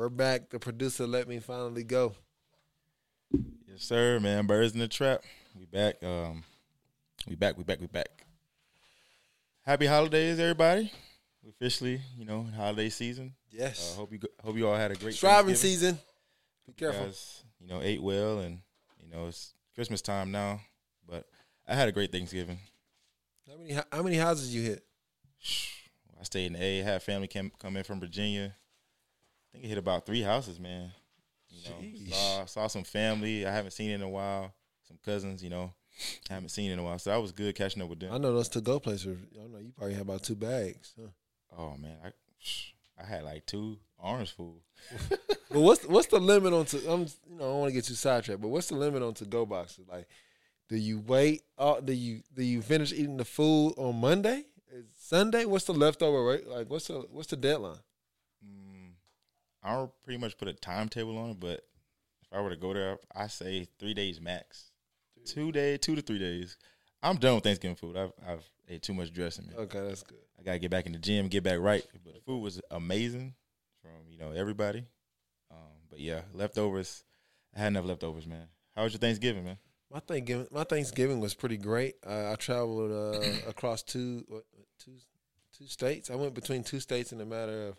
we're back. The producer let me finally go. Yes, sir, man. Birds in the trap. We back. Um, we back. We back. We back. Happy holidays, everybody. We officially, you know, holiday season. Yes. Uh, hope you go- hope you all had a great Striving Thanksgiving. season. Be You careful. guys, you know, ate well, and you know it's Christmas time now. But I had a great Thanksgiving. How many how many houses you hit? I stayed in A. Had family come come in from Virginia. I think it hit about three houses, man. You know, saw, saw some family I haven't seen in a while. Some cousins, you know, I haven't seen in a while. So that was good catching up with them. I know those to go places. I don't know you probably had about two bags. Huh? Oh man, I I had like two orange food. But what's what's the limit on to? I'm you know I don't want to get too sidetracked, but what's the limit on to go boxes? Like, do you wait? Uh, do you do you finish eating the food on Monday? Is Sunday? What's the leftover? Right? Like what's the what's the deadline? I don't pretty much put a timetable on it, but if I were to go there, I say three days max. Two day, two to three days. I'm done with Thanksgiving food. I've I've ate too much dressing, man. Okay, that's good. I gotta get back in the gym, get back right. But the food was amazing from you know everybody. Um, but yeah, leftovers. I had enough leftovers, man. How was your Thanksgiving, man? My Thanksgiving, my Thanksgiving was pretty great. Uh, I traveled uh, across two, what, two, two states. I went between two states in a matter of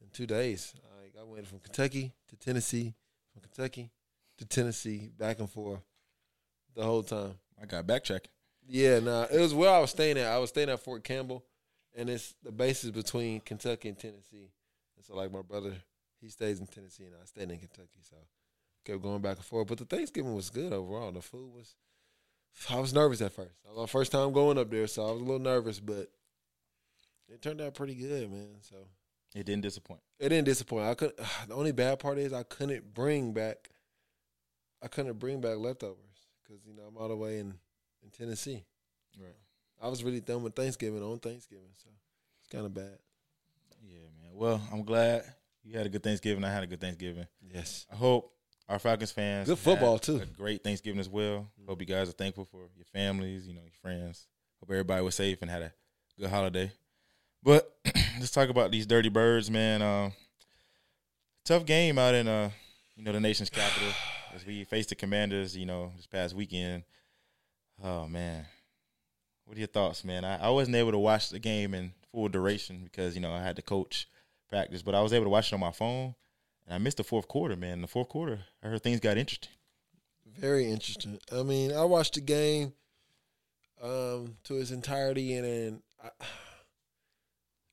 in two days. I went from Kentucky to Tennessee, from Kentucky to Tennessee, back and forth the whole time. I got backtracking. Yeah, nah, it was where I was staying at. I was staying at Fort Campbell, and it's the bases between Kentucky and Tennessee. And so, like my brother, he stays in Tennessee, and I stayed in Kentucky. So, kept going back and forth. But the Thanksgiving was good overall. The food was. I was nervous at first. It was my first time going up there, so I was a little nervous, but it turned out pretty good, man. So It didn't disappoint. it didn't disappoint. I could. The only bad part is I couldn't bring back. I couldn't bring back leftovers because you know I'm all the way in in Tennessee. Right. I was really done with Thanksgiving on Thanksgiving, so it's kind of bad. Yeah, man. Well, I'm glad you had a good Thanksgiving. I had a good Thanksgiving. Yes. I hope our Falcons fans Good football, had too. A great Thanksgiving as well. Mm-hmm. Hope you guys are thankful for your families, you know, your friends. Hope everybody was safe and had a good holiday. But let's talk about these dirty birds, man. Uh, tough game out in uh, you know, the nation's capital as we faced the Commanders, you know, this past weekend. Oh man, what are your thoughts, man? I, I wasn't able to watch the game in full duration because you know I had to coach practice, but I was able to watch it on my phone. And I missed the fourth quarter, man. In the fourth quarter, I heard things got interesting. Very interesting. I mean, I watched the game um, to its entirety, and then I,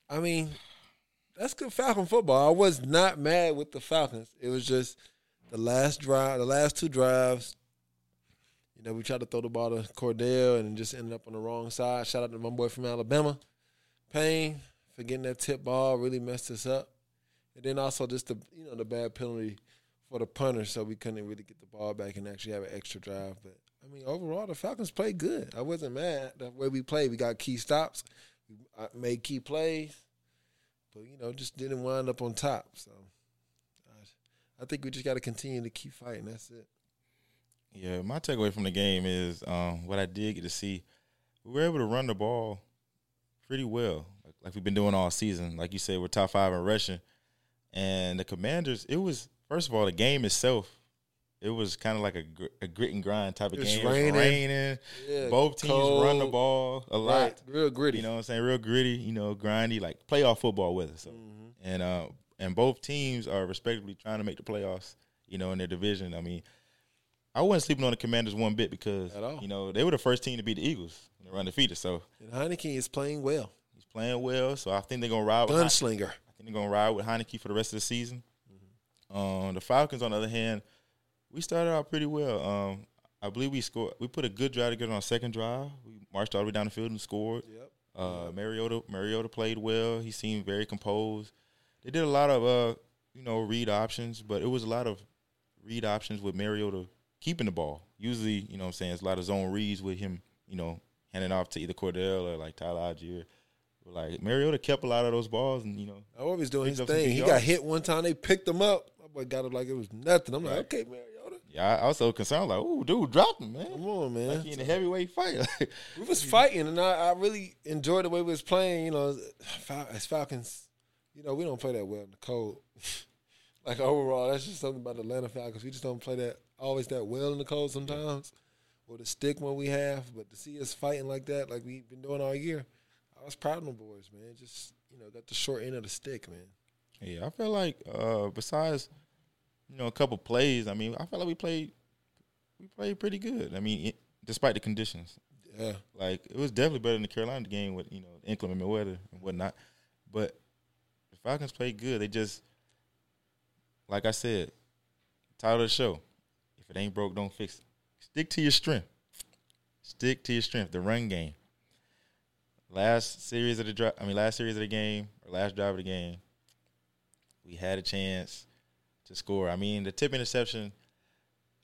I mean, that's good Falcon football. I was not mad with the Falcons. It was just the last drive, the last two drives. You know, we tried to throw the ball to Cordell and just ended up on the wrong side. Shout out to my boy from Alabama, Payne, for getting that tip ball. Really messed us up. And then also just the you know the bad penalty for the punter, so we couldn't really get the ball back and actually have an extra drive. But I mean, overall, the Falcons played good. I wasn't mad the way we played. We got key stops, made key plays, but you know, just didn't wind up on top. So I, I think we just got to continue to keep fighting. That's it. Yeah, my takeaway from the game is um, what I did get to see. We were able to run the ball pretty well, like, like we've been doing all season. Like you said, we're top five in rushing, and the Commanders. It was first of all the game itself. It was kind of like a, gr- a grit and grind type of It was game. It was raining. raining. Yeah, Both teams run the ball a lot. Right, real gritty. You know what I'm saying? Real gritty, you know, grindy, like playoff football weather. So Mhm. and uh and both teams are respectively trying to make the playoffs, you know, in their division. I mean, I wasn't sleeping on the Commanders one bit because At all. you know, they were the first team to beat the Eagles when they were undefeated. So And Heineke is playing well. he's playing well. So I think they're gonna ride with Hein- Gunslinger. I think they're gonna ride with Heineke for the rest of the season. Um, the Falcons, on the other hand, we started out pretty well. Um, I believe we scored. We put a good drive together on our second drive. We marched all the way down the field and scored. Yep. Uh, Mariota Mariota played well. He seemed very composed. They did a lot of uh, you know, read options, but it was a lot of read options with Mariota keeping the ball. Usually, you know what I'm saying, it's a lot of zone reads with him, you know, handing off to either Cordell or like Tyler Allgeier. Like Mariota kept a lot of those balls and, you know, I always doing his Picked up some thing. He yards. got hit one time. They picked him up. My boy got him like it was nothing. I'm like, okay, Mariota, yeah, I, I was so concerned, like, oh, dude, drop him, man. come on, man. Like he in a heavyweight fight. we was fighting, and I, I really enjoyed the way we was playing. You know, as Falcons, you know, we don't play that well in the cold. like overall, that's just something about the Atlanta Falcons. We just don't play that always that well in the cold sometimes, or the stick when we have. But to see us fighting like that, like we've been doing all year, I was proud of them boys, man. Just you know, got the short end of the stick, man. Yeah, I feel like uh, besides you know a couple plays, I mean, I felt like we played we played pretty good. I mean, it, despite the conditions, Yeah, like it was definitely better than the Carolina game with you know inclement weather and whatnot. But the Falcons played good. They just, like I said, title of the show: if it ain't broke, don't fix it. Stick to your strength. Stick to your strength. The run game. Last series of the drive, I mean, last series of the game or last drive of the game, we had a chance to score. I mean, the tip interception,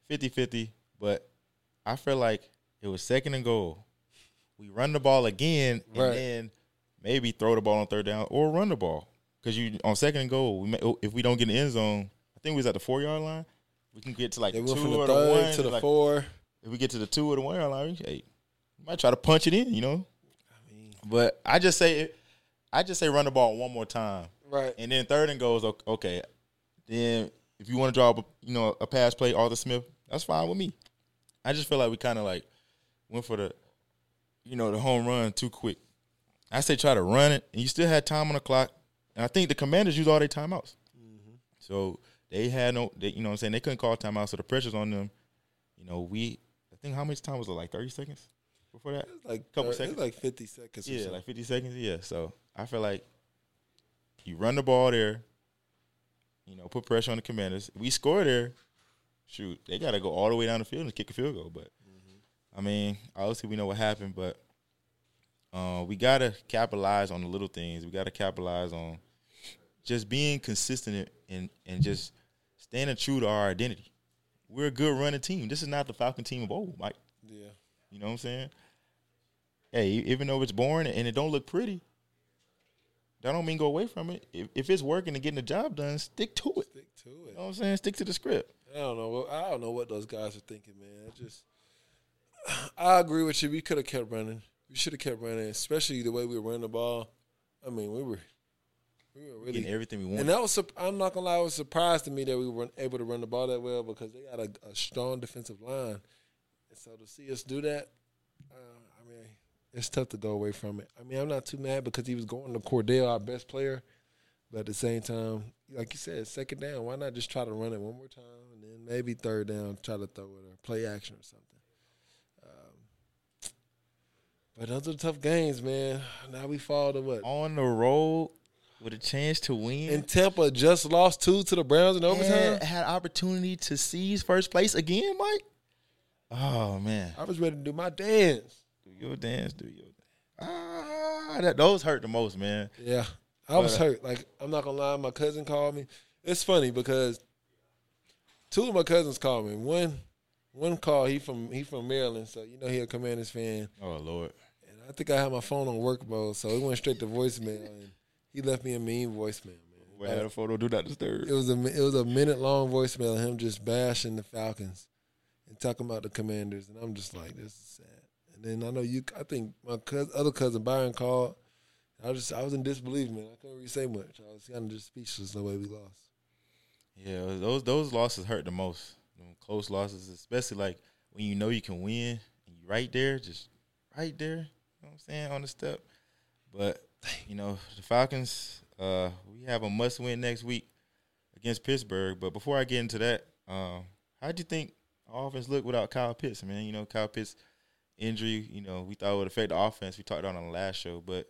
50-50, but I feel like it was second and goal. We run the ball again, and then maybe throw the ball on third down or run the ball because you on second and goal. We may, oh, if we don't get in the end zone, I think we was at the four yard line. We can get to like two or the one to the like, four. If we get to the two or the one yard line, we, hey, we might try to punch it in, you know. I mean, But I just say, I just say run the ball one more time, right. and then third and goes okay. Then if you want to draw a, you know, a pass play, Arthur Smith, that's fine with me. I just feel like we kind of like went for the, you know, the home run too quick. I say try to run it, and you still had time on the clock. And I think the Commanders used all their timeouts, mm-hmm. so they had no, they, you know, what I'm saying they couldn't call timeout, so the pressure's on them. You know, we, I think how much time was it? Like thirty seconds before that. Like Couple thir- seconds. Like fifty seconds. or Yeah, like 50 seconds. Yeah. So I feel like you run the ball there, you know, put pressure on the commanders. We score there, shoot, they got to go all the way down the field and kick a field goal. But, I mean, obviously we know what happened, but uh, we got to capitalize on the little things. We got to capitalize on just being consistent and, and just standing true to our identity. We're a good running team. This is not the Falcon team of old, Mike. yeah. You know what I'm saying? Hey, even though it's boring and it don't look pretty, that don't mean go away from it. If, if it's working and getting the job done, stick to it. Stick to it. You know what I'm saying? Stick to the script. I don't know. what- I don't know what those guys are thinking, man. It just, I agree with you. We could have kept running. We should have kept running, especially the way we were running the ball. I mean, we were, we were Getting everything we wanted. And that was. I'm not gonna lie. It was surprised to me that we weren't able to run the ball that well because they got a, a strong defensive line. And so to see us do that, uh, I mean, it's tough to go away from it. I mean, I'm not too mad because he was going to Cordell, our best player. But at the same time, like you said, second down. Why not just try to run it one more time and then maybe third down, try to throw it or play action or something. Um, but those are tough games, man. Now we fall to what? On the road with a chance to win. And Tampa just lost two to the Browns in overtime. and had opportunity to seize first place again, Mike. Oh man, I was ready to do my dance. Your dance, do your dance. Ah, that those hurt the most, man. Yeah, I was But, uh, hurt. Like I'm not gonna lie, my cousin called me. It's funny because two of my cousins called me. One, one call he from he from Maryland, so you know he a Commanders fan. Oh Lord, And I think I had my phone on work mode, so it went straight to voicemail, and he left me a mean voicemail, man. we had a photo. Do not disturb. It was a it was a minute long voicemail of him just bashing the Falcons and talking about the Commanders, and I'm just like, this is sad. And then I know you, I think my cousin, other cousin Byron called. I was just I was in disbelief, man. I couldn't really say much. I was kind of just speechless the way we lost. Yeah, those those losses hurt the most. Close losses, especially like when you know you can win and you right there, just right there. You know what I'm saying on the step. But you know the Falcons, uh, we have a must win next week against Pittsburgh. But before I get into that, um, how do you think offense look without Kyle Pitts? Man, you know Kyle Pitts injury. You know we thought it would affect the offense. We talked about on the last show, but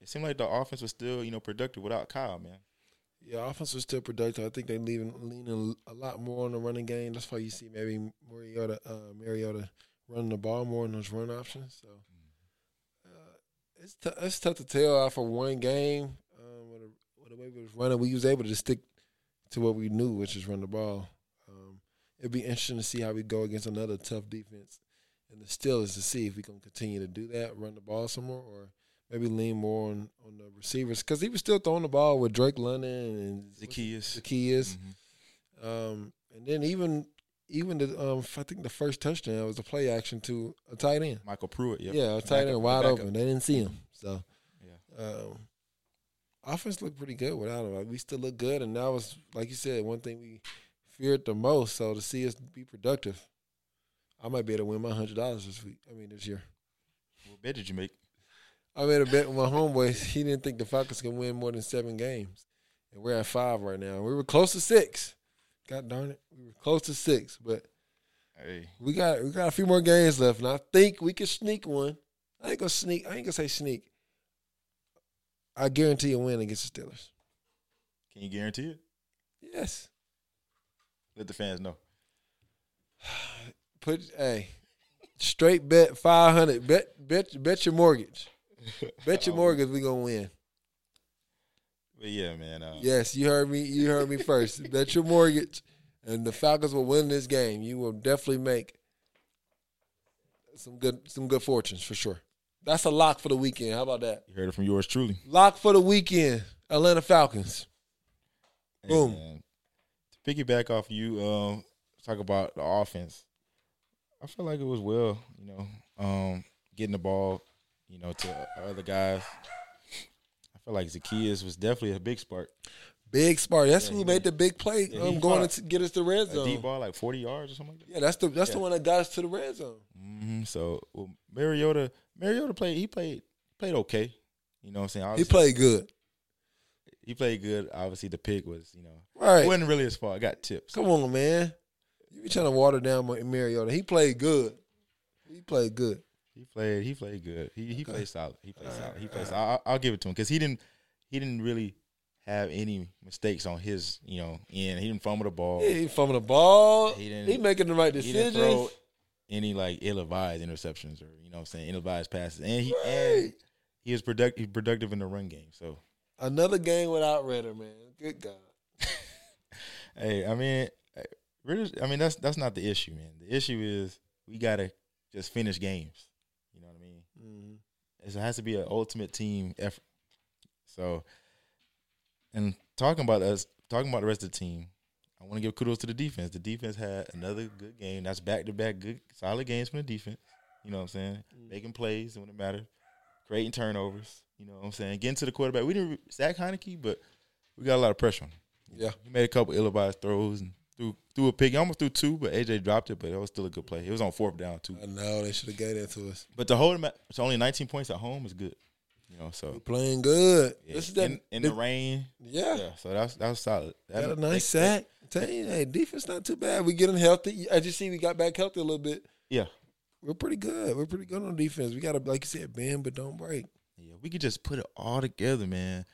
it seemed like the offense was still you know productive without Kyle. Man. Yeah, offense was still productive. I think they leaving leaning a lot more on the running game. That's why you see maybe Mariota, uh, Mariota running the ball more in those run options. So uh, it's t- it's tough to tell after one game. Um, with the way we was running, we was able to stick to what we knew, which is run the ball. Um, it'd be interesting to see how we go against another tough defense, and the still is to see if we can continue to do that, run the ball some more, or maybe lean more on, on the receivers because he was still throwing the ball with Drake London and Zaccheaus. Zaccheaus. Mhm. Um, and then even even the um, I think the first touchdown was a play action to a tight end. MyCole Pruitt. Yep. Yeah, a tight end wide open. They didn't see him. So Yeah. um, offense looked pretty good without him. Like, we still look good, and that was like you said, one thing we feared the most. So to see us be productive, I might be able to win my hundred dollars this week. I mean this year. What bet did you make? I made a bet with my homeboy. He didn't think the Falcons can win more than seven games, and we're at five right now. We were close to six. God darn it, we were close to six, but Hey, we got we got a few more games left, and I think we can sneak one. I ain't gonna sneak. I ain't gonna say sneak. I guarantee a win against the Steelers. can you guarantee it? Yes. Let the fans know. Put hey, straight bet five hundred. Bet bet bet your mortgage. Bet your mortgage we gonna win. But yeah, man. Uh, Yes, you heard me. You heard me first. bet your mortgage, and the Falcons will win this game. You will definitely make some good some good fortunes for sure. That's a lock for the weekend. How about that? You heard it from yours truly. Lock for the weekend. Atlanta Falcons. Boom. And to piggyback off you, um, talk about the offense. I feel like it was well, you know, um, getting the ball, you know, to other guys. I feel like Zaccheaus was definitely a big spark. Big spark. That's Yeah, who made made- the big play. Yeah, um, going to get us the red A zone. deep ball, like forty yards or something like that. Yeah, that's the that's the one that got us to the red zone. hmm So well, Mariota, Mariota played. He played played okay. You know what I'm saying? He played good. He played good. Obviously, the pick was you know Right. it wasn't really his fault. I got tips. Come on, man. You be trying to water down my Mariota. He played good. He played good. He played. He played good. He he Okay. played solid. He played All solid. right, He played right. solid. I'll, I'll give it to him because he didn't. He didn't really have any mistakes on his you know end. He didn't fumble the ball. Yeah, he fumbled the ball. He didn't- He making the right decisions. he didn't throw any like ill-advised interceptions or you know what I'm saying ill-advised passes. And he and he was productive productive in the run game. So Another game without Ridder, man. Good God. hey, I mean, I mean that's that's not the issue, man. The issue is we gotta just finish games. You know what I mean? Mhm. It has to be an ultimate team effort. So, and talking about us, talking about the rest of the team, I want to give kudos to the defense. The defense had another good game. That's back to back good, solid games from the defense. You know what I'm saying? Making plays when it matters, creating turnovers. You know what I'm saying? Getting to the quarterback. We didn't sack Heineke, but we got a lot of pressure on him. Yeah. He made a couple ill-advised throws and threw threw a pick. He almost threw two, but AJ dropped it. But it was still a good play. It was on fourth down too. I know they should have gave that to us. But to hold him at it's only 19 points at home is good. You know, so We playing good. yeah, This is that, in, in the rain. yeah. Yeah, so that's that was solid. That, Got a nice sack. Tell you, hey, defense not too bad. We getting healthy. As you see, we got back healthy a little bit. Yeah, We're pretty good. We're pretty good on defense. We got to, like you said, bend but don't break. yeah. We could just put it all together, man.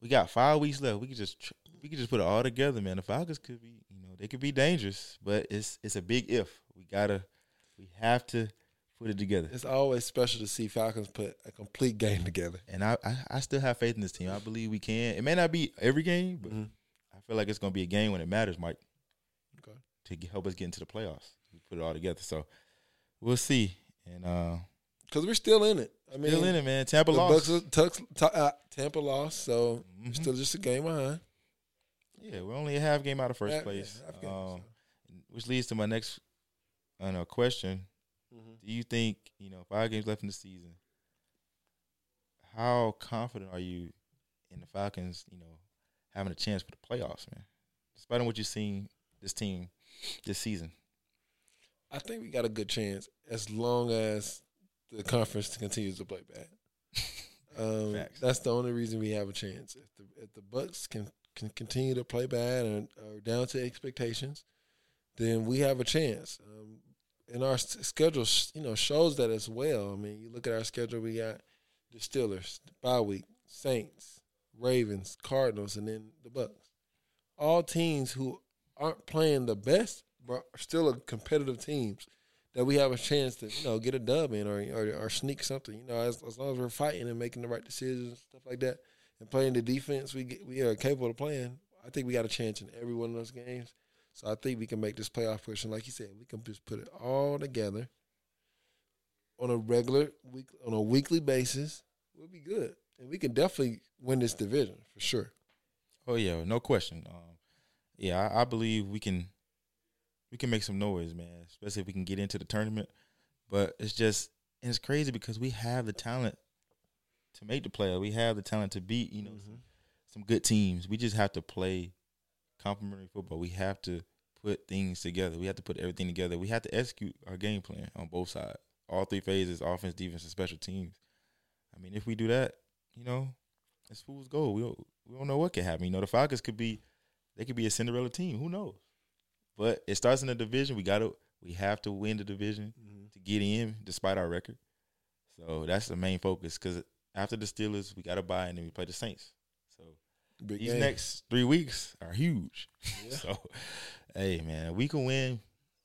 We got five weeks left. We could just we could just put it all together, man. The Falcons could be, you know, they could be dangerous, but it's it's a big if. We gotta, we have to put it together. It's always special to see Falcons put a complete game together. And I, I, I still have faith in this team. I believe we can. It may not be every game, but Mhm. I feel like it's gonna be a game when it matters, Mike. Okay. To help us get into the playoffs. We put it all together. So we'll see. And uh Because we're still in it. I mean, still in it, man. Tampa lost. Bucks, Tux, Ta- uh, Tampa lost, so Mhm. still just a game behind. Yeah, we're only a half game out of first Yeah, place. yeah, game, um, so. which leads to my next I know, question. Do you think, you know, five games left in the season, how confident are you in the Falcons, you know, having a chance for the playoffs, man? Despite what you've seen this team this season. I think we got a good chance as long as the conference continues to play bad. Um, that's the only reason we have a chance. If the if the Bucks can can continue to play bad and are down to expectations, then we have a chance. Um, and our schedule, you know, shows that as well. I mean, you look at our schedule. We got the bye week, Saints, Ravens, Cardinals, and then the Bucks. All teams who aren't playing the best, but are still a competitive teams that we have a chance to, you know, get a dub in or or, or sneak something. You know, as, as long as we're fighting and making the right decisions and stuff like that, and playing the defense we get, we are capable of playing. I think we got a chance in every one of those games. So I think we can make this playoff push. And like you said, we can just put it all together on a regular week on a weekly basis. We'll be good, and we can definitely win this division for sure. Oh yeah, no question. Um, yeah, I, I believe we can we can make some noise, man. Especially if we can get into the tournament. But it's just and it's crazy because we have the talent to make the playoff. We have the talent to beat, you know, Mm-hmm. some good teams. We just have to play complementary football. We have to put things together. We have to put everything together. We have to execute our game plan on both sides, all three phases: offense, defense, and special teams. I mean, if we do that, you know, it's fool's gold. We don't, we don't know what could happen. You know, the Falcons could be they could be a Cinderella team. Who knows? But it starts in the division. We got to we have to win the division Mm-hmm. to get in, despite our record. So that's the main focus. Because after the Steelers, we got to buy, and then we play the Saints. So Big these game. next three weeks are huge. Yeah. so, hey man, we can win.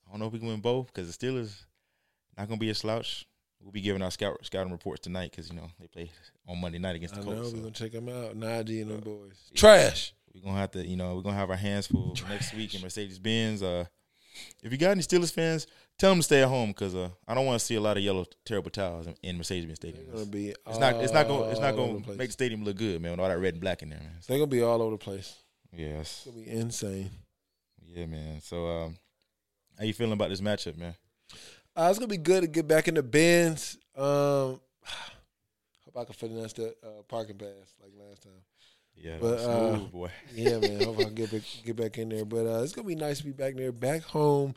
I don't know if we can win both because the Steelers not gonna be a slouch. We'll be giving our scout scouting reports tonight because you know they play on Monday night against I the know Colts. we're gonna check them out. Najee and them boys. yeah. Trash. we're gonna have to, you know, we're gonna have our hands full next week in Mercedes Benz. Uh, if you got any Steelers fans, tell them to stay at home because uh, I don't want to see a lot of yellow terrible towels in, in Mercedes Benz Stadium. It's, be. it's not. It's not going. It's not going to make the stadium look good, man. With all that red and black in there, man. So, They're gonna be all over the place. yes. It's gonna be insane. Yeah, man. So, um, how you feeling about this matchup, man? Uh, it's gonna be good to get back in the Benz. Um, hope I can finesse that uh, parking pass like last time. Yeah, But, uh, smooth boy. Yeah, man. Hope I can get back, get back in there. But uh, it's gonna be nice to be back there, back home.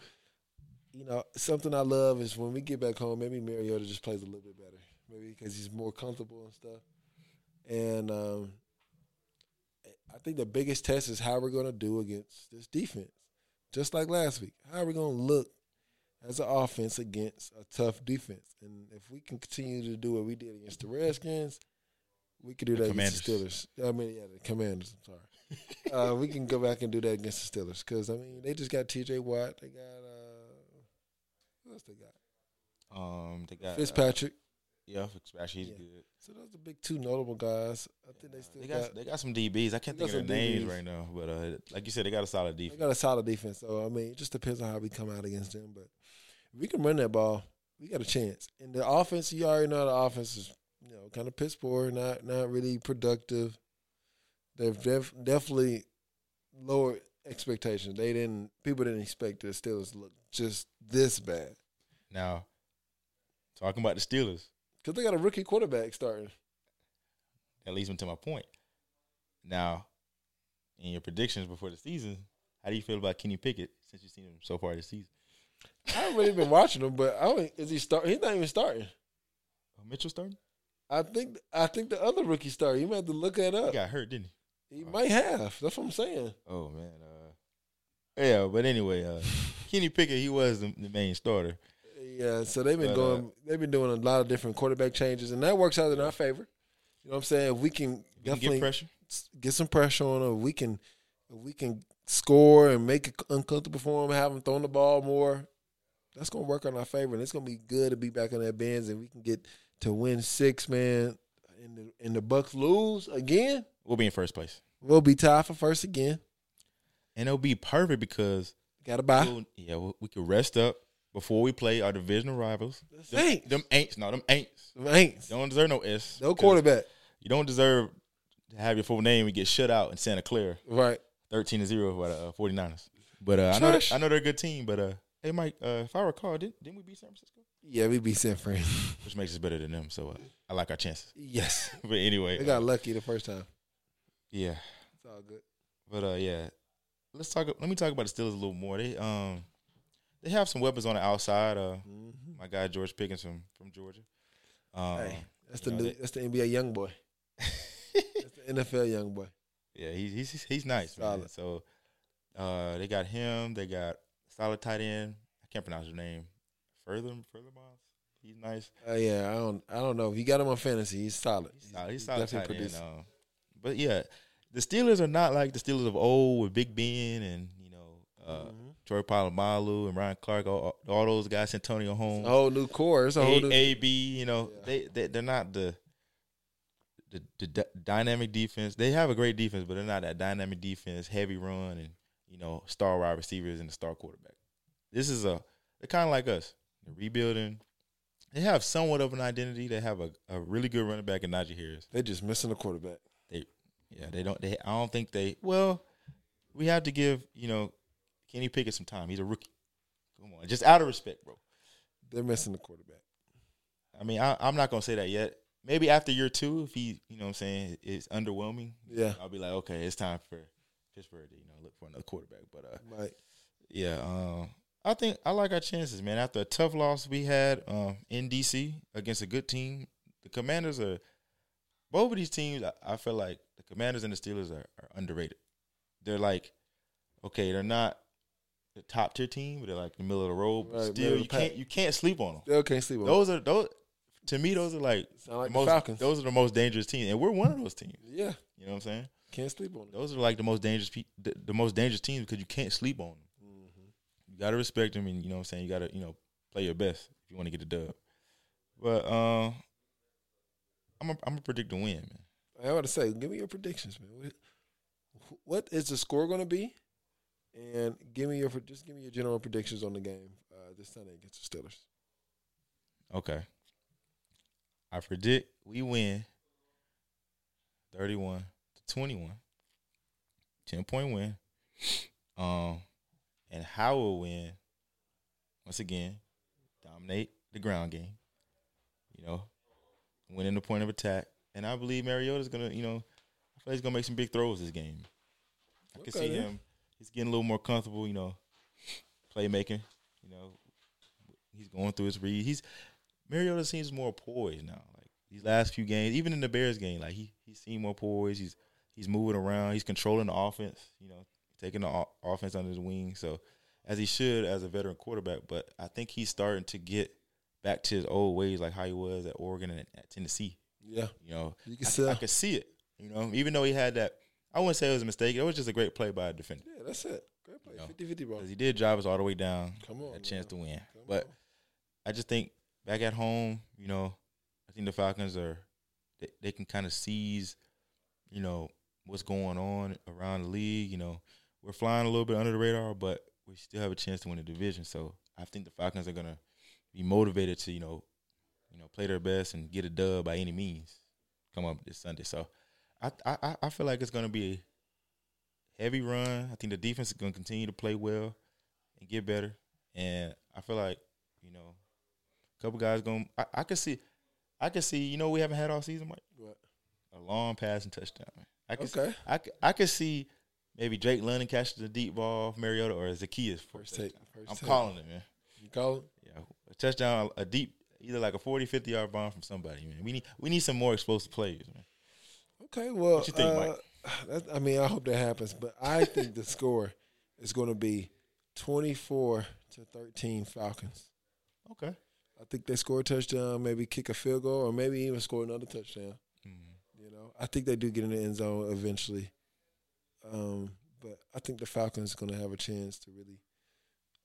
You know, something I love is when we get back home. Maybe Mariota just plays a little bit better, maybe because he's more comfortable and stuff. And um, I think the biggest test is how we're gonna do against this defense, just like last week. How are we gonna look as an offense against a tough defense? And if we can continue to do what we did against the Redskins, we could do The that against the Steelers. I mean, yeah, the Commanders. I'm sorry. uh, we can go back and do that against the Steelers because I mean they just got T.J. Watt. They got uh, who else they got? Um, they got uh, Fitzpatrick. yeah, Fitzpatrick. He's Yeah. good. So those are the big two notable guys. I think they still They got, got they got some DBs. I can't think of their names DBs. right now, but uh, like you said, they got a solid defense. they got a solid defense. So I mean, it just depends on how we come out against them. But if we can run that ball, we got a chance. And the offense, you already know the offense is you know kind of piss poor, not not really productive. They've def- definitely lowered expectations. They didn't. People didn't expect the Steelers to look just this bad Now, talking about the Steelers, because they got a rookie quarterback starting. that leads me to my point. Now, in your predictions before the season, how do you feel about Kenny Pickett since you've seen him so far this season? I haven't really been watching him, but I don't, is he start? He's not even starting. Oh, Mitchell starting? I think I think the other rookie started. You might have to look that up. He got hurt, didn't he? He might have. That's what I'm saying. Oh man. Uh, yeah, but anyway, uh, Kenny Pickett, he was the, the main starter. Yeah, so they've been But, going. they've been doing a lot of different quarterback changes, and that works out in our favor. You know what I'm saying? If we can We can definitely get pressure. get some pressure on him. We can, if we can score and make it uncomfortable for him, have him throwing the ball more. That's gonna work in our favor, and it's gonna be good to be back on that Benz, and we can get to win six, man. And the and the Bucks lose again, We'll be in first place, we'll be tied for first again. and it'll be perfect because Got to buy. we'll- yeah, we, we could rest up before we play our divisional rivals. The Them, Saints. them ain'ts, no, them ain'ts. Them Aints. Don't deserve no S. No quarterback. You don't deserve to have your full name and get shut out in Santa Clara, Right. thirteen to zero by the uh, 49ers. But uh, I know I know they're a good team. But uh, hey, Mike, uh, if I recall, didn't, didn't we beat San Francisco? Yeah, we beat San Fran. Which makes us better than them. So uh, I like our chances. yes. But anyway, They got uh, lucky the first time. yeah. It's all good. But uh, yeah, let's talk. Let me talk about the Steelers a little more. They um, they have some weapons on the outside. Uh, Mhm. my guy George Pickens from from Georgia. Um, Hey, that's the know, new. That's the NBA young boy. That's the NFL young boy. yeah, he's he's he's nice, man. So uh, they got him. They got solid tight end. I can't pronounce his name. Further further miles. He's nice. Uh, yeah, I don't. I don't know. If you got him on fantasy, he's solid. He's solid. He's solid end. producing. Um, but yeah, the Steelers are not like the Steelers of old with Big Ben and you know uh, Mhm. Troy Polamalu and Ryan Clark, all, all those guys, Antonio Holmes. a whole new core. It's a whole A, new. AB, you know, Yeah. they, they they're not the, the the dy- dynamic defense. They have a great defense, but they're not that dynamic defense, heavy run, and you know, star wide receivers and the star quarterback. This is a they're kind of like us. They're rebuilding. They have somewhat of an identity. They have a, a really good running back in Najee Harris. They're just missing a quarterback. They Yeah, they don't. They I don't think they. Well, we have to give you know Kenny Pickett some time. He's a rookie. Come on, just out of respect, bro. They're missing a quarterback. I mean, I, I'm not gonna say that yet. maybe after year two, if he, you know, what I'm saying, is underwhelming, Yeah, I'll be like, okay, it's time for Pittsburgh to, you know, look for another quarterback. But uh, right. yeah, um, I think I like our chances, man. After a tough loss we had um, in DC against a good team, the Commanders are both of these teams. I, I feel like the Commanders and the Steelers are, are underrated. They're like, okay, they're not the top tier team, but they're like the middle of the road. But Right, still, you can't you can't sleep on them. Still can't sleep on. Them. Those are those to me. Those are like, Sound like most. Falcons. Those are the most dangerous teams, and we're one of those teams. Yeah, You know what I'm saying? can't sleep on. Them. Those are like the most dangerous pe- the, the most dangerous teams because you can't sleep on them. You gotta respect them, and you know what I'm saying. You gotta you know play your best if you want to get the dub. But um, I'm a, I'm a predict a win, man. I want to say, give me your predictions, man. What- What is the score going to be? And give me your just give me your general predictions on the game uh, this Sunday against the Steelers. Okay. I predict we win 31 to 21. 10 point win. Um and how we'll win once again dominate the ground game. You know, winning the point of attack. And I believe Mariota's to, you know, I feel like he's to make some big throws this game. I can see him he's getting a little more comfortable, you know, playmaking, you know. He's going through his read. He's Mariota seems more poised now. Like these last few games, even in the Bears game, like he he seemed more poised. He's he's moving around. He's controlling the offense. You know, taking the o- offense under his wing. So as he should as a veteran quarterback. But I think he's starting to get back to his old ways, like how he was at Oregon and at Tennessee. Yeah, You know, you can I, sell. I could see it. You know, even though he had that, I wouldn't say it was a mistake. It was just a great play by a defender yeah, that's it. Great play, You know, 50-50, bro. because he did drive us all the way down. Come on, a chance to win. Come But on. I just think back at home, you know, I think the Falcons are they, they can kind of seize, you know, what's going on around the league. You know, we're flying a little bit under the radar, but we still have a chance to win the division. So I think the Falcons are gonna be motivated to, you know, you know, play their best and get a dub by any means. Come up this Sunday. So I I I feel like it's gonna be a heavy run. I think the defense is gonna continue to play well and get better. And I feel like, you know, a couple guys going I, I could see I can see, you know we haven't had all season, Mike? What? A long passing touchdown. Man. I could Okay. I could, I could see maybe Drake London catches the deep ball off Mariota or Zaccheaus for First take. First I'm take. calling it, man. You call it? Yeah. A touchdown, a deep either like a 40, 50 yard bomb from somebody, man. We need we need some more explosive players, man. Okay, well, What you think, uh, Mike? I mean, I hope that happens, but I think the score is going to be twenty-four to thirteen Falcons. Okay. I think they score a touchdown, maybe kick a field goal, or maybe even score another touchdown. Mhm. You know, I think they do get in the end zone eventually. Um, but I think the Falcons are going to have a chance to really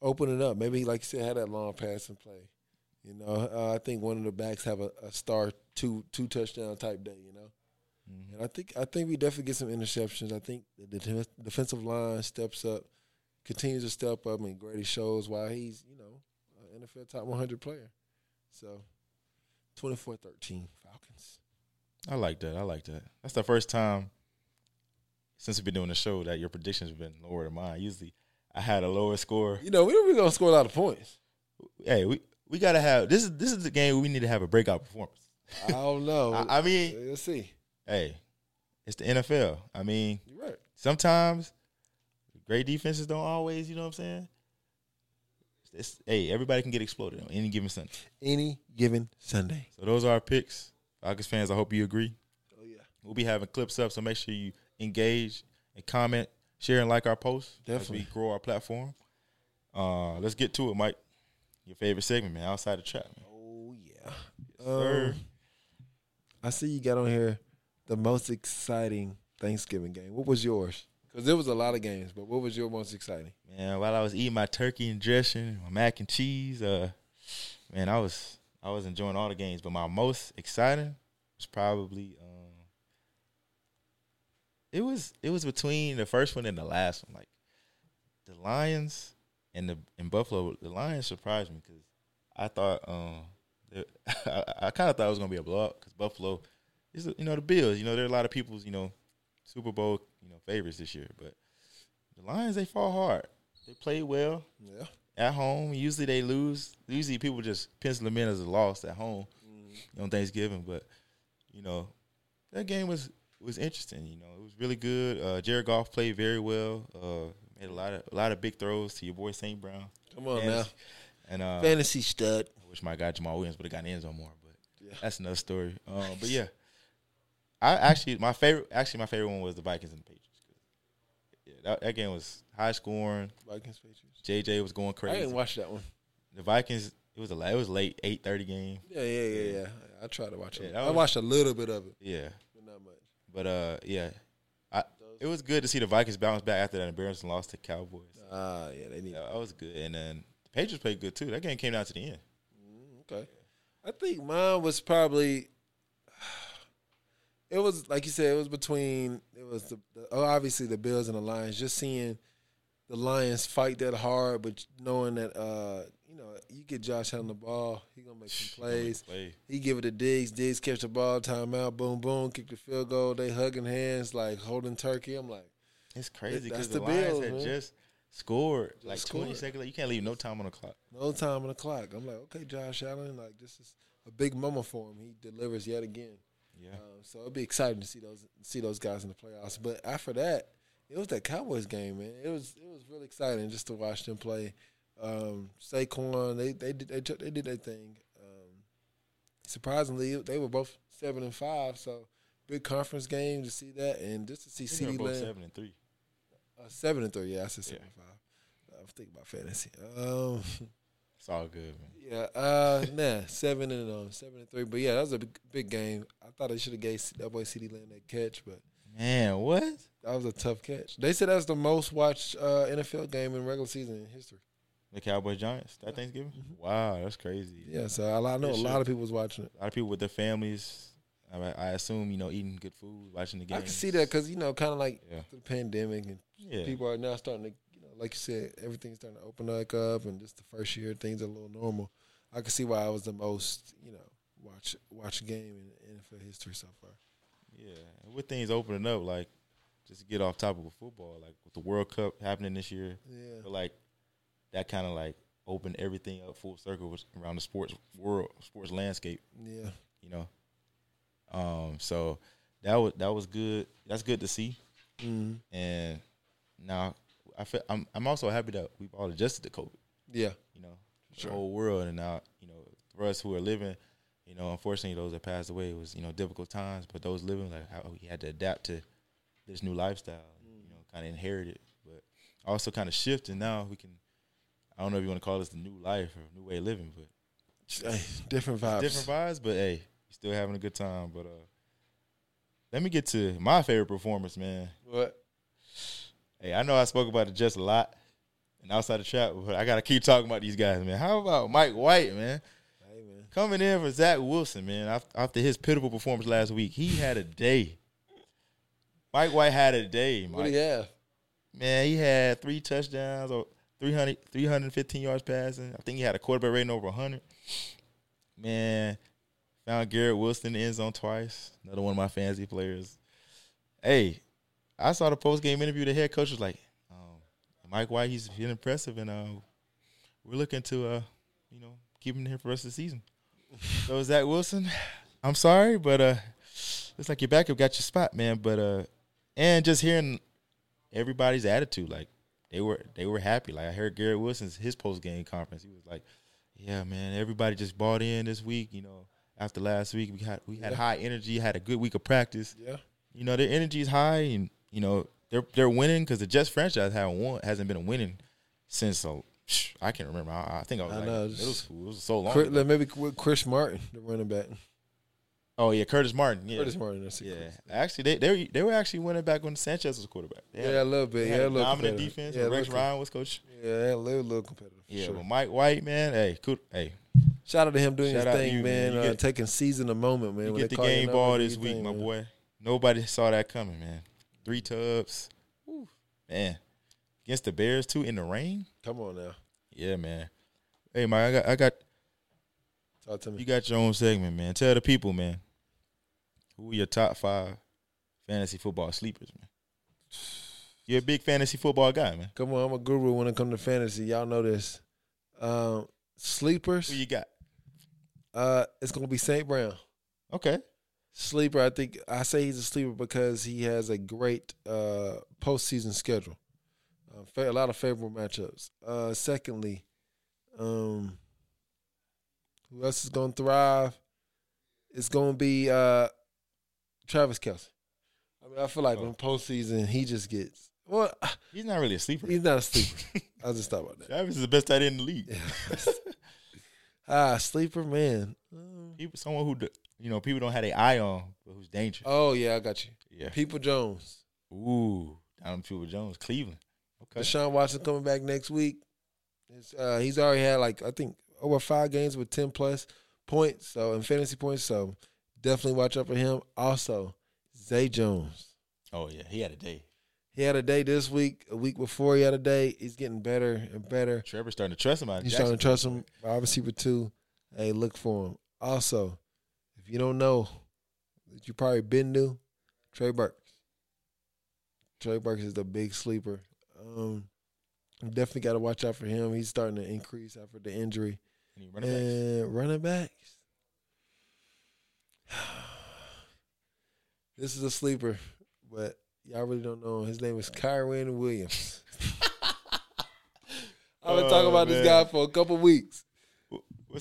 open it up. Maybe, like you said, have that long pass and play. You know, uh, I think one of the backs have a, a star two two touchdown type day. You know, Mhm. and I think I think we definitely get some interceptions. I think the def- defensive line steps up, continues to step up, and Grady shows why he's you know an NFL top 100 player. So, 24-13 Falcons. I like that. I like that. That's the first time since we've been doing the show that your predictions have been lower than mine. Usually I had a lower score. You know, we don't really gonna score a lot of points. Hey, we we gotta have this is this is the game we need to have a breakout performance. I don't know. I, I mean, Let's see. hey, it's the NFL. I mean, You're right. sometimes great defenses don't always, you know what I'm saying? It's, hey, everybody can get exploded on any given Sunday. Any given Sunday. So those are our picks. Falcons fans, I hope you agree. Oh yeah, We'll be having clips up, so make sure you engage and comment, share, and like our posts Definitely. as we grow our platform. Uh, let's get to it, Mike. Your favorite segment, man, outside the trap, man. Oh yeah. sir. Um, I see you got on here the most exciting Thanksgiving game. What was yours? Because there was a lot of games, but what was your most exciting? Man, while I was eating my turkey and dressing, my mac and cheese, uh, man, I was I was enjoying all the games, but my most exciting was probably um, it was it was between the first one and the last one. Like the Lions and the and Buffalo, the Lions surprised me because I thought um, I, I kind of thought it was gonna be a blowout because Buffalo is you know the Bills. You know there are a lot of people's you know Super Bowl you know favorites this year, but the Lions they fall hard. They play well Yeah. at home. Usually they lose. Usually people just pencil them in as a loss at home on Thanksgiving. But you know, that game was was interesting. You know, it was really good. Uh, Jared Goff played very well. Uh, made a lot of a lot of big throws to your boy St. Brown. Come on Fantasy- And uh, Fantasy stud. I wish my guy Jamaal Williams would have gotten the end zone more, but Yeah. that's another story. Um, but yeah, I actually my favorite actually my favorite one was the Vikings and the Patriots. Yeah, that, that game was high scoring. Vikings Patriots. JJ was going crazy. I didn't watch that one. the Vikings it was a la- it was late eight thirty game. Yeah, yeah, yeah, yeah. I tried to watch Yeah, it. that I watched a little bit of it, Yeah, but not much. But uh yeah, I it was good to see the Vikings bounce back after that embarrassing loss to Cowboys. Ah, yeah, they need. Yeah, that was good, and then the Patriots played good too. That game came down to the end. Mm, Okay. I think mine was probably. It was like you said. It was between. It was the, the oh, obviously the Bills and the Lions. Just seeing the Lions fight that hard, but knowing that uh, know you get Josh Allen the ball, he gonna make some plays. Play. He give it to Diggs. Diggs catch the ball, timeout, boom, boom, kick the field goal. They hugging hands like holding turkey. I'm like, It's crazy because the the, Lions Bills, had man. just scored Just like scored. seconds. You can't leave no time on the clock. no time on the clock. I'm like, okay, Josh Allen, like this is a big moment for him. He delivers yet again. Yeah, Um, so it'd be exciting to see those see those guys in the playoffs. But after that, it was that Cowboys game, man. It was it was really exciting just to watch them play. Um, Saquon, they they did they, took- they did their thing. Um, surprisingly, they were both seven and five, so big conference game to see that, and just to see I CeeDee Lamb seven and three. uh, seven and three. Yeah, I said seven Yeah. and five. I was thinking about fantasy. Um, It's all good, man. yeah, uh, nah, seven and um, seven and three. But yeah, that was a big, big game. I thought they should have gave that boy CeeDee Lamb that catch, but Man, what? that was a tough catch. They said that's the most watched uh, NFL game in regular season in history. The Cowboys Giants that Thanksgiving? Mm-hmm. Wow, that's crazy. Yeah, so I, I know a lot of people was watching it. A lot of people with their families. I, I assume you know eating good food, watching the game. I can see that because you know, kind of like Yeah. the pandemic and Yeah, people are now starting to, you know, like you said, everything's starting to open back up, and just the first year things are a little normal. I can see why I was the most, you know, watch watch game in NFL history so far. yeah. And with things opening up, like just to get off topic of football, like with the World Cup happening this year, Yeah, feel like that kind of like opened everything up full circle around the sports world, sports landscape. yeah, You know, um, so that was that was good. That's good to see. mm And now I feel I'm I'm also happy that we've all adjusted to COVID. yeah, You know, Sure. the whole world, and now you know for us who are living, you know, unfortunately those that passed away it was you know difficult times, but those living like how we had to adapt to this new lifestyle, you know, kind of inherit it, but also kind of shift, and now we can. I don't know if you want to call this the new life or new way of living, but Hey, different vibes. different vibes. But hey, still having a good time. But uh, let me get to my favorite performance, man. What? Hey, I know I spoke about it just a lot and outside the trap, but I gotta keep talking about these guys, man. How about Mike White, man? Hey man, Coming in for Zach Wilson, man, after his pitiful performance last week. He had a day. Mike White had a day, what do you have? Man, he had three touchdowns or 300, 315 yards passing. I think he had a quarterback rating over 100. Man, found Garrett Wilson in the end zone twice. Another one of my fantasy players. Hey, I saw the post game interview. The head coach was like, um, Mike White, he's been impressive, and uh, we're looking to, uh, you know, keep him here for the rest of the season. so Zach Wilson, I'm sorry, but uh, looks like your backup got your spot, man. But uh, and just hearing everybody's attitude, like they were they were happy. Like I heard Garrett Wilson's his post game conference. He was like, "Yeah, man, everybody just bought in this week. You know, after last week, we had we had Yeah. high energy, had a good week of practice. Yeah, You know, their energy is high, and you know they're they're winning because the Jets franchise haven't won hasn't been winning since uh, I can't remember. I, I think I was I like know, in it's- middle school. It was so long. Chris, maybe with Chris Martin, the running back. Oh yeah, Curtis Martin. Yeah, Curtis Martin. That's yeah. Actually, they they were, they were actually winning back when Sanchez was quarterback. They had- Yeah, a little they bit. had Yeah, a little dominant defense. Yeah, Rex Ryan was coach. Yeah, a little, little competitive. Yeah, sure. but Mike White, man, hey, cool, hey, Shout out to him doing Shout his thing, you, man. You uh, get- taking season a moment, man. you get they the game ball this week, thing, my man. boy. Nobody saw that coming, man. Three tubs, Woo, man, against the Bears too in the rain. Come on now, Yeah, man. Hey, Mike, I got, I got, talk to me. you got your own segment, man. Tell the people, man, who are your top five fantasy football sleepers, man. You're a big fantasy football guy, man. Come on, I'm a guru when it comes to fantasy. Y'all know this. Um, sleepers. Who you got? Uh, it's gonna be St. Brown. Okay, Sleeper, I think I say he's a sleeper because he has a great uh, postseason schedule. Uh, a lot of favorable matchups. Uh, secondly, um, who else is going to thrive? It's going to be uh, Travis Kelce. I mean, I feel like Oh. when postseason, he just gets well. He's not really a sleeper. He's not a sleeper. I'll just stop about that. Travis is the best tight end in the league. ah, sleeper man. Um, People, someone who you know people don't have their eye on, but who's dangerous. Oh yeah, I got you. Yeah. Peoples-Jones. Ooh, Donald Peoples-Jones, Cleveland. Okay. Deshaun Watson coming back next week. It's, uh, he's already had like I think over five games with ten plus points, so in fantasy points. So definitely watch out for him. Also, Zay Jones. Oh yeah, he had a day. He had a day this week. A week before he had a day. He's getting better and better. Trevor's starting to trust him. He's starting to trust him. Wide receiver two. Hey, look for him. Also, if you don't know, that you probably been new, Trey Burks. Trey Burks is the big sleeper. Um, definitely got to watch out for him. He's starting to increase after the injury. Any running backs? And running backs. This is a sleeper, but y'all really don't know. him. His name is Kyren Williams. I've been oh, talking Oh, about this guy for a couple weeks.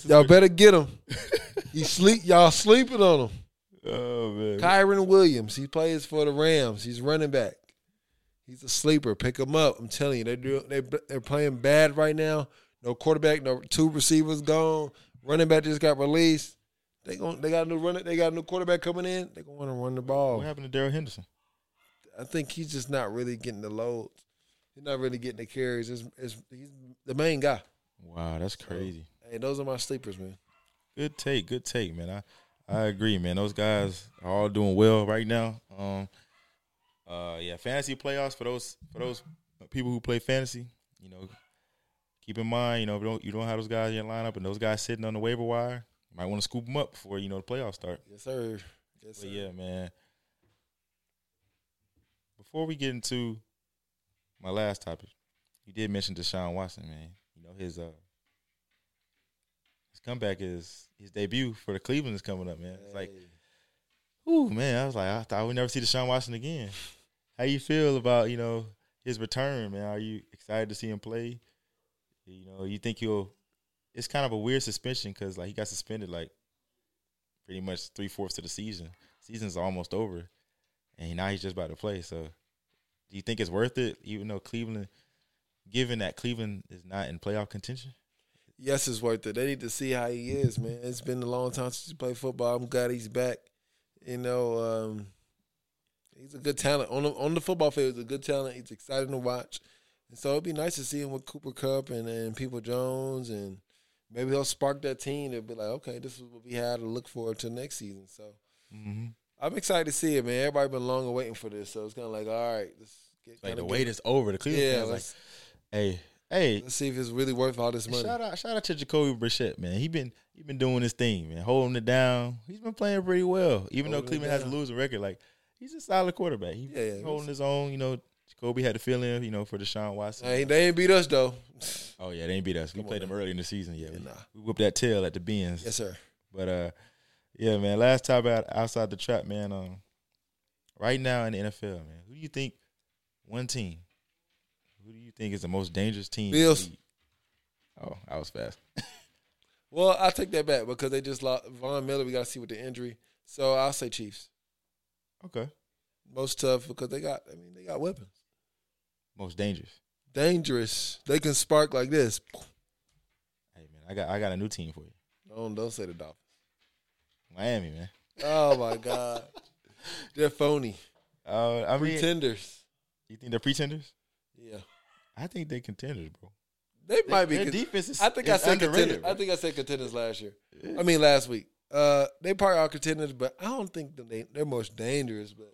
Y'all name? better get him. He sleep. Y'all sleeping on him. Oh man. Kyren Williams. He plays for the Rams. He's running back. He's a sleeper. Pick him up. I'm telling you, they do. They they're playing bad right now. No quarterback. No two receivers gone. Running back just got released. They going They got a new running. They got a new quarterback coming in. They gonna want to run the ball. What happened to Darrell Henderson? I think he's just not really getting the loads. He's not really getting the carries. It's, it's, he's the main guy. Wow, that's crazy. Hey, those are my sleepers, man. Good take, good take, man. I I agree, man. Those guys are all doing well right now. Um, uh, yeah, fantasy playoffs for those for those people who play fantasy. You know, keep in mind, you know, if you don't you don't have those guys in your lineup and those guys sitting on the waiver wire, might want to scoop them up before you know the playoffs start. Yes, sir. Yes, sir. But yeah, man. Before we get into my last topic, you did mention Deshaun Watson, man. You know his uh his comeback is his debut for the Cleveland is coming up, man. It's like, ooh, man. I was like, I thought we'd never see Deshaun Watson again. How you feel about you know his return, man? Are you excited to see him play? You know, you think he'll? It's kind of a weird suspension because like he got suspended like pretty much three fourths of the season. Season's almost over, and now he's just about to play. So, do you think it's worth it? Even though Cleveland, given that Cleveland is not in playoff contention, Yes, it's worth it. They need to see how he is, man. It's been a long time since he played football. I'm glad he's back. You know, um, he's a good talent on the on the football field. He's a good talent. He's exciting to watch, and so it'd be nice to see him with Cooper Kupp and and Peoples-Jones, and maybe he'll spark that team to be like, okay, this is what we had to look forward to next season. So mm-hmm. I'm excited to see it, man. Everybody been long waiting for this, so it's kind of like, all right, let's get like the get- wait is over. The Cleveland Yeah, fans like, hey, hey, let's see if it's really worth all this money. Shout out, shout out to Jacoby Brissett, man. He been he been doing his thing, man, holding it down. He's been playing pretty well, even though Holding it Cleveland has a losing record. Like he's a solid quarterback. He, Yeah, yeah, he's holding his own. You know, Jacoby had the feeling, you know, for Deshaun Watson. Hey, they ain't beat us though. Oh yeah, they ain't beat us. We Come on played them now. early in the season. Yeah, we, nah. we whooped that tail at the bins. Yes, sir. But uh, yeah, man. Last time out outside the trap, man. Um, right now in the NFL, man, who do you think one team? Who do you think is the most dangerous team? Bills. Oh, I was fast. Well, I take that back because they just lost Von Miller. We got to see with the injury, so I'll say Chiefs. Okay, Most tough because they got. I mean, they got weapons. Most dangerous. Dangerous. They can spark like this. Hey man, I got I got a new team for you. Don't don't say the Dolphins. Miami, man. Oh my God, they're phony. Uh, I mean, Pretenders. you think they're pretenders? Yeah, I think they're contenders, bro. they might be. Their con- defense is. I think I said contenders. I think I said contenders last year. I mean last week. Uh, they probably are contenders, but I don't think they they're most dangerous. But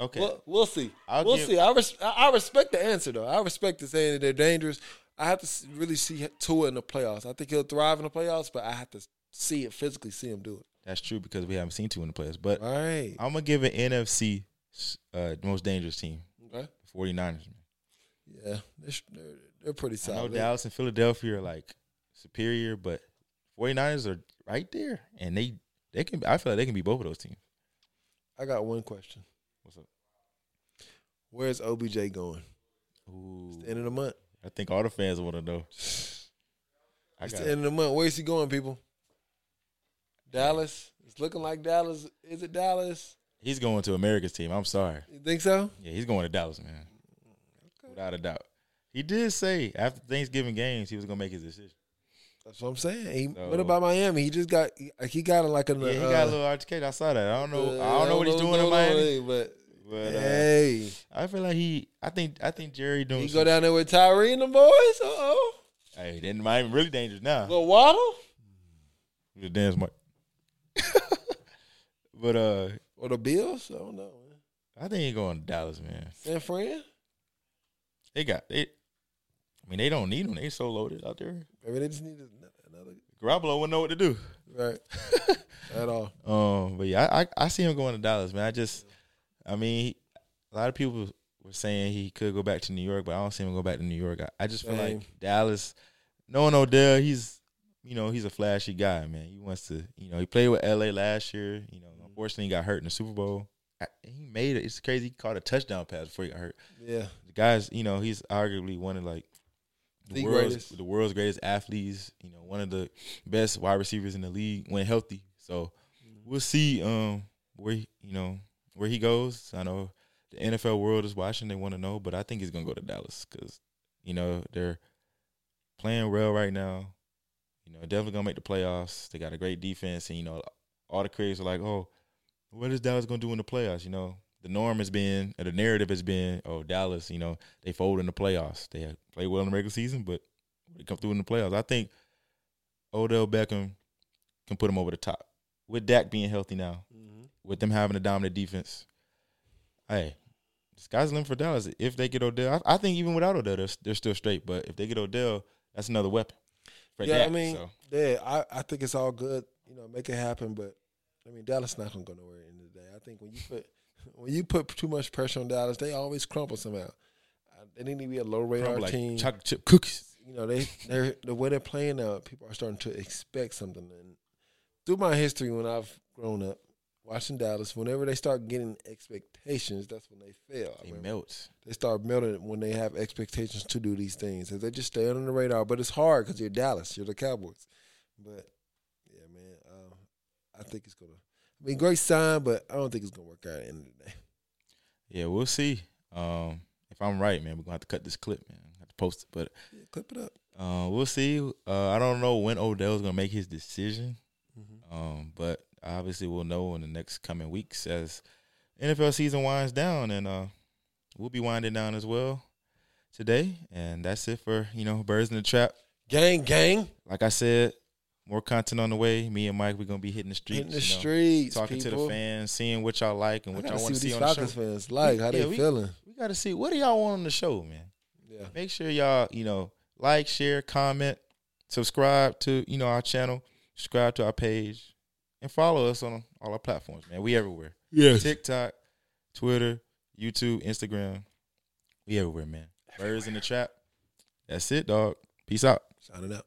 okay. We'll, we'll see. I'll we'll give- see. I, res- I respect the answer though. I respect the saying that they're dangerous. I have to really see Tua in the playoffs. I think he'll thrive in the playoffs, but I have to see it physically, see him do it. That's true because we haven't seen two in the playoffs. But All right. I'm gonna give an NFC uh, most dangerous team, Okay. the 49ers. Man. Yeah, they're, they're, pretty I know. Dallas and Philadelphia are like superior, but 49ers are right there, and they they can. I feel like they can be both of those teams. I got one question. What's up? Where's OBJ going? Ooh, It's the end of the month. I think all the fans want to know. It's the end of the month. Where's he going, people? Dallas. It's looking like Dallas. Is it Dallas? He's going to America's team. I'm sorry. You think so? Yeah, he's going to Dallas, man. Without a doubt. He did say after Thanksgiving games he was gonna make his decision. That's what I'm saying. He, So- what about Miami? He just got he, got like a Yeah, he uh, got a little altercation. I saw that. I don't know. uh, I don't know what he's doing in Miami. but But uh, hey, I feel like he. I think. I think Jerry doing. he go down there with Tyreek and the boys. Uh oh, Hey, then Miami really dangerous now. little Waddle The dance mic. but uh, or the Bills. I don't know. Man. I think he going to Dallas, man. San Fran. They got they. I mean, they don't need them. They so loaded out there. Maybe they just need another Garoppolo wouldn't know what to do. right at all. Um, but yeah, I, I I see him going to Dallas, man. I just, I mean, a lot of people were saying he could go back to New York, but I don't see him go back to New York. I, I just feel like Dallas, knowing Odell, he's, you know, he's a flashy guy, man. He wants to, you know, he played with LA last year. You know, unfortunately, he got hurt in the Super Bowl. I, he made it. It's crazy. He caught a touchdown pass before he got hurt. Yeah, The guys, you know, he's arguably one of like the, The world's greatest. the world's greatest athletes. You know, one of the best wide receivers in the league when healthy. So we'll see um where he, you know where he goes. I know the NFL world is watching; they want to know, but I think he's gonna go to Dallas because you know they're playing well right now. You know, definitely gonna make the playoffs. They got a great defense, and you know all the critics are like, "Oh, what is Dallas gonna do in the playoffs?" You know, the norm has been, or the narrative has been, "Oh, Dallas, you know, they fold in the playoffs. They play well in the regular season, but they come through in the playoffs." I think Odell Beckham can put them over the top with Dak being healthy now, mm-hmm. with them having a dominant defense. Hey, sky's the limit for Dallas. If they get Odell, I, I think even without Odell, they're, they're still straight. But if they get Odell, that's another weapon. For yeah. Dak, I mean, so. yeah. I, I think it's all good. You know, make it happen. But I mean, Dallas not gonna go nowhere at the end of the day. I think when you put when you put too much pressure on Dallas, they always crumple somehow. Uh, They need to be a low radar Crumble like team. chocolate chip cookies. you know, they they're the way they're playing now, people are starting to expect something. And through my history when I've grown up watching Dallas, whenever they start getting expectations, that's when they fail. I He mean, melts. they start melting when they have expectations to do these things. If they just stay on the radar, but it's hard because you're Dallas, you're the Cowboys. But yeah, man, um, I think it's gonna. I mean, great sign, but I don't think it's gonna work out at the end of the day. Yeah, we'll see. Um, if I'm right, man, we're gonna have to cut this clip, man. have to post it, but Yeah, clip it up. uh, we'll see. Uh, I don't know when Odell's gonna make his decision. Um, but obviously we'll know in the next coming weeks as NFL season winds down, and uh, we'll be winding down as well today. And that's it for you know birds in the trap. Gang, gang, Like I said, more content on the way. Me and Mike, we're gonna be hitting the streets, hitting the you know, streets, talking to the fans, seeing what y'all like and what y'all want to see on the Falcons show. fans like. How Yeah, they we- feeling? We got to see what do y'all want on the show, man. Yeah. Make sure y'all, you know, like, share, comment, subscribe to, you know, our channel, subscribe to our page, and follow us on all our platforms, man. We everywhere. Yes. TikTok, Twitter, YouTube, Instagram. We everywhere, man. Birds in the trap. That's it, dog. Peace out. Signing out.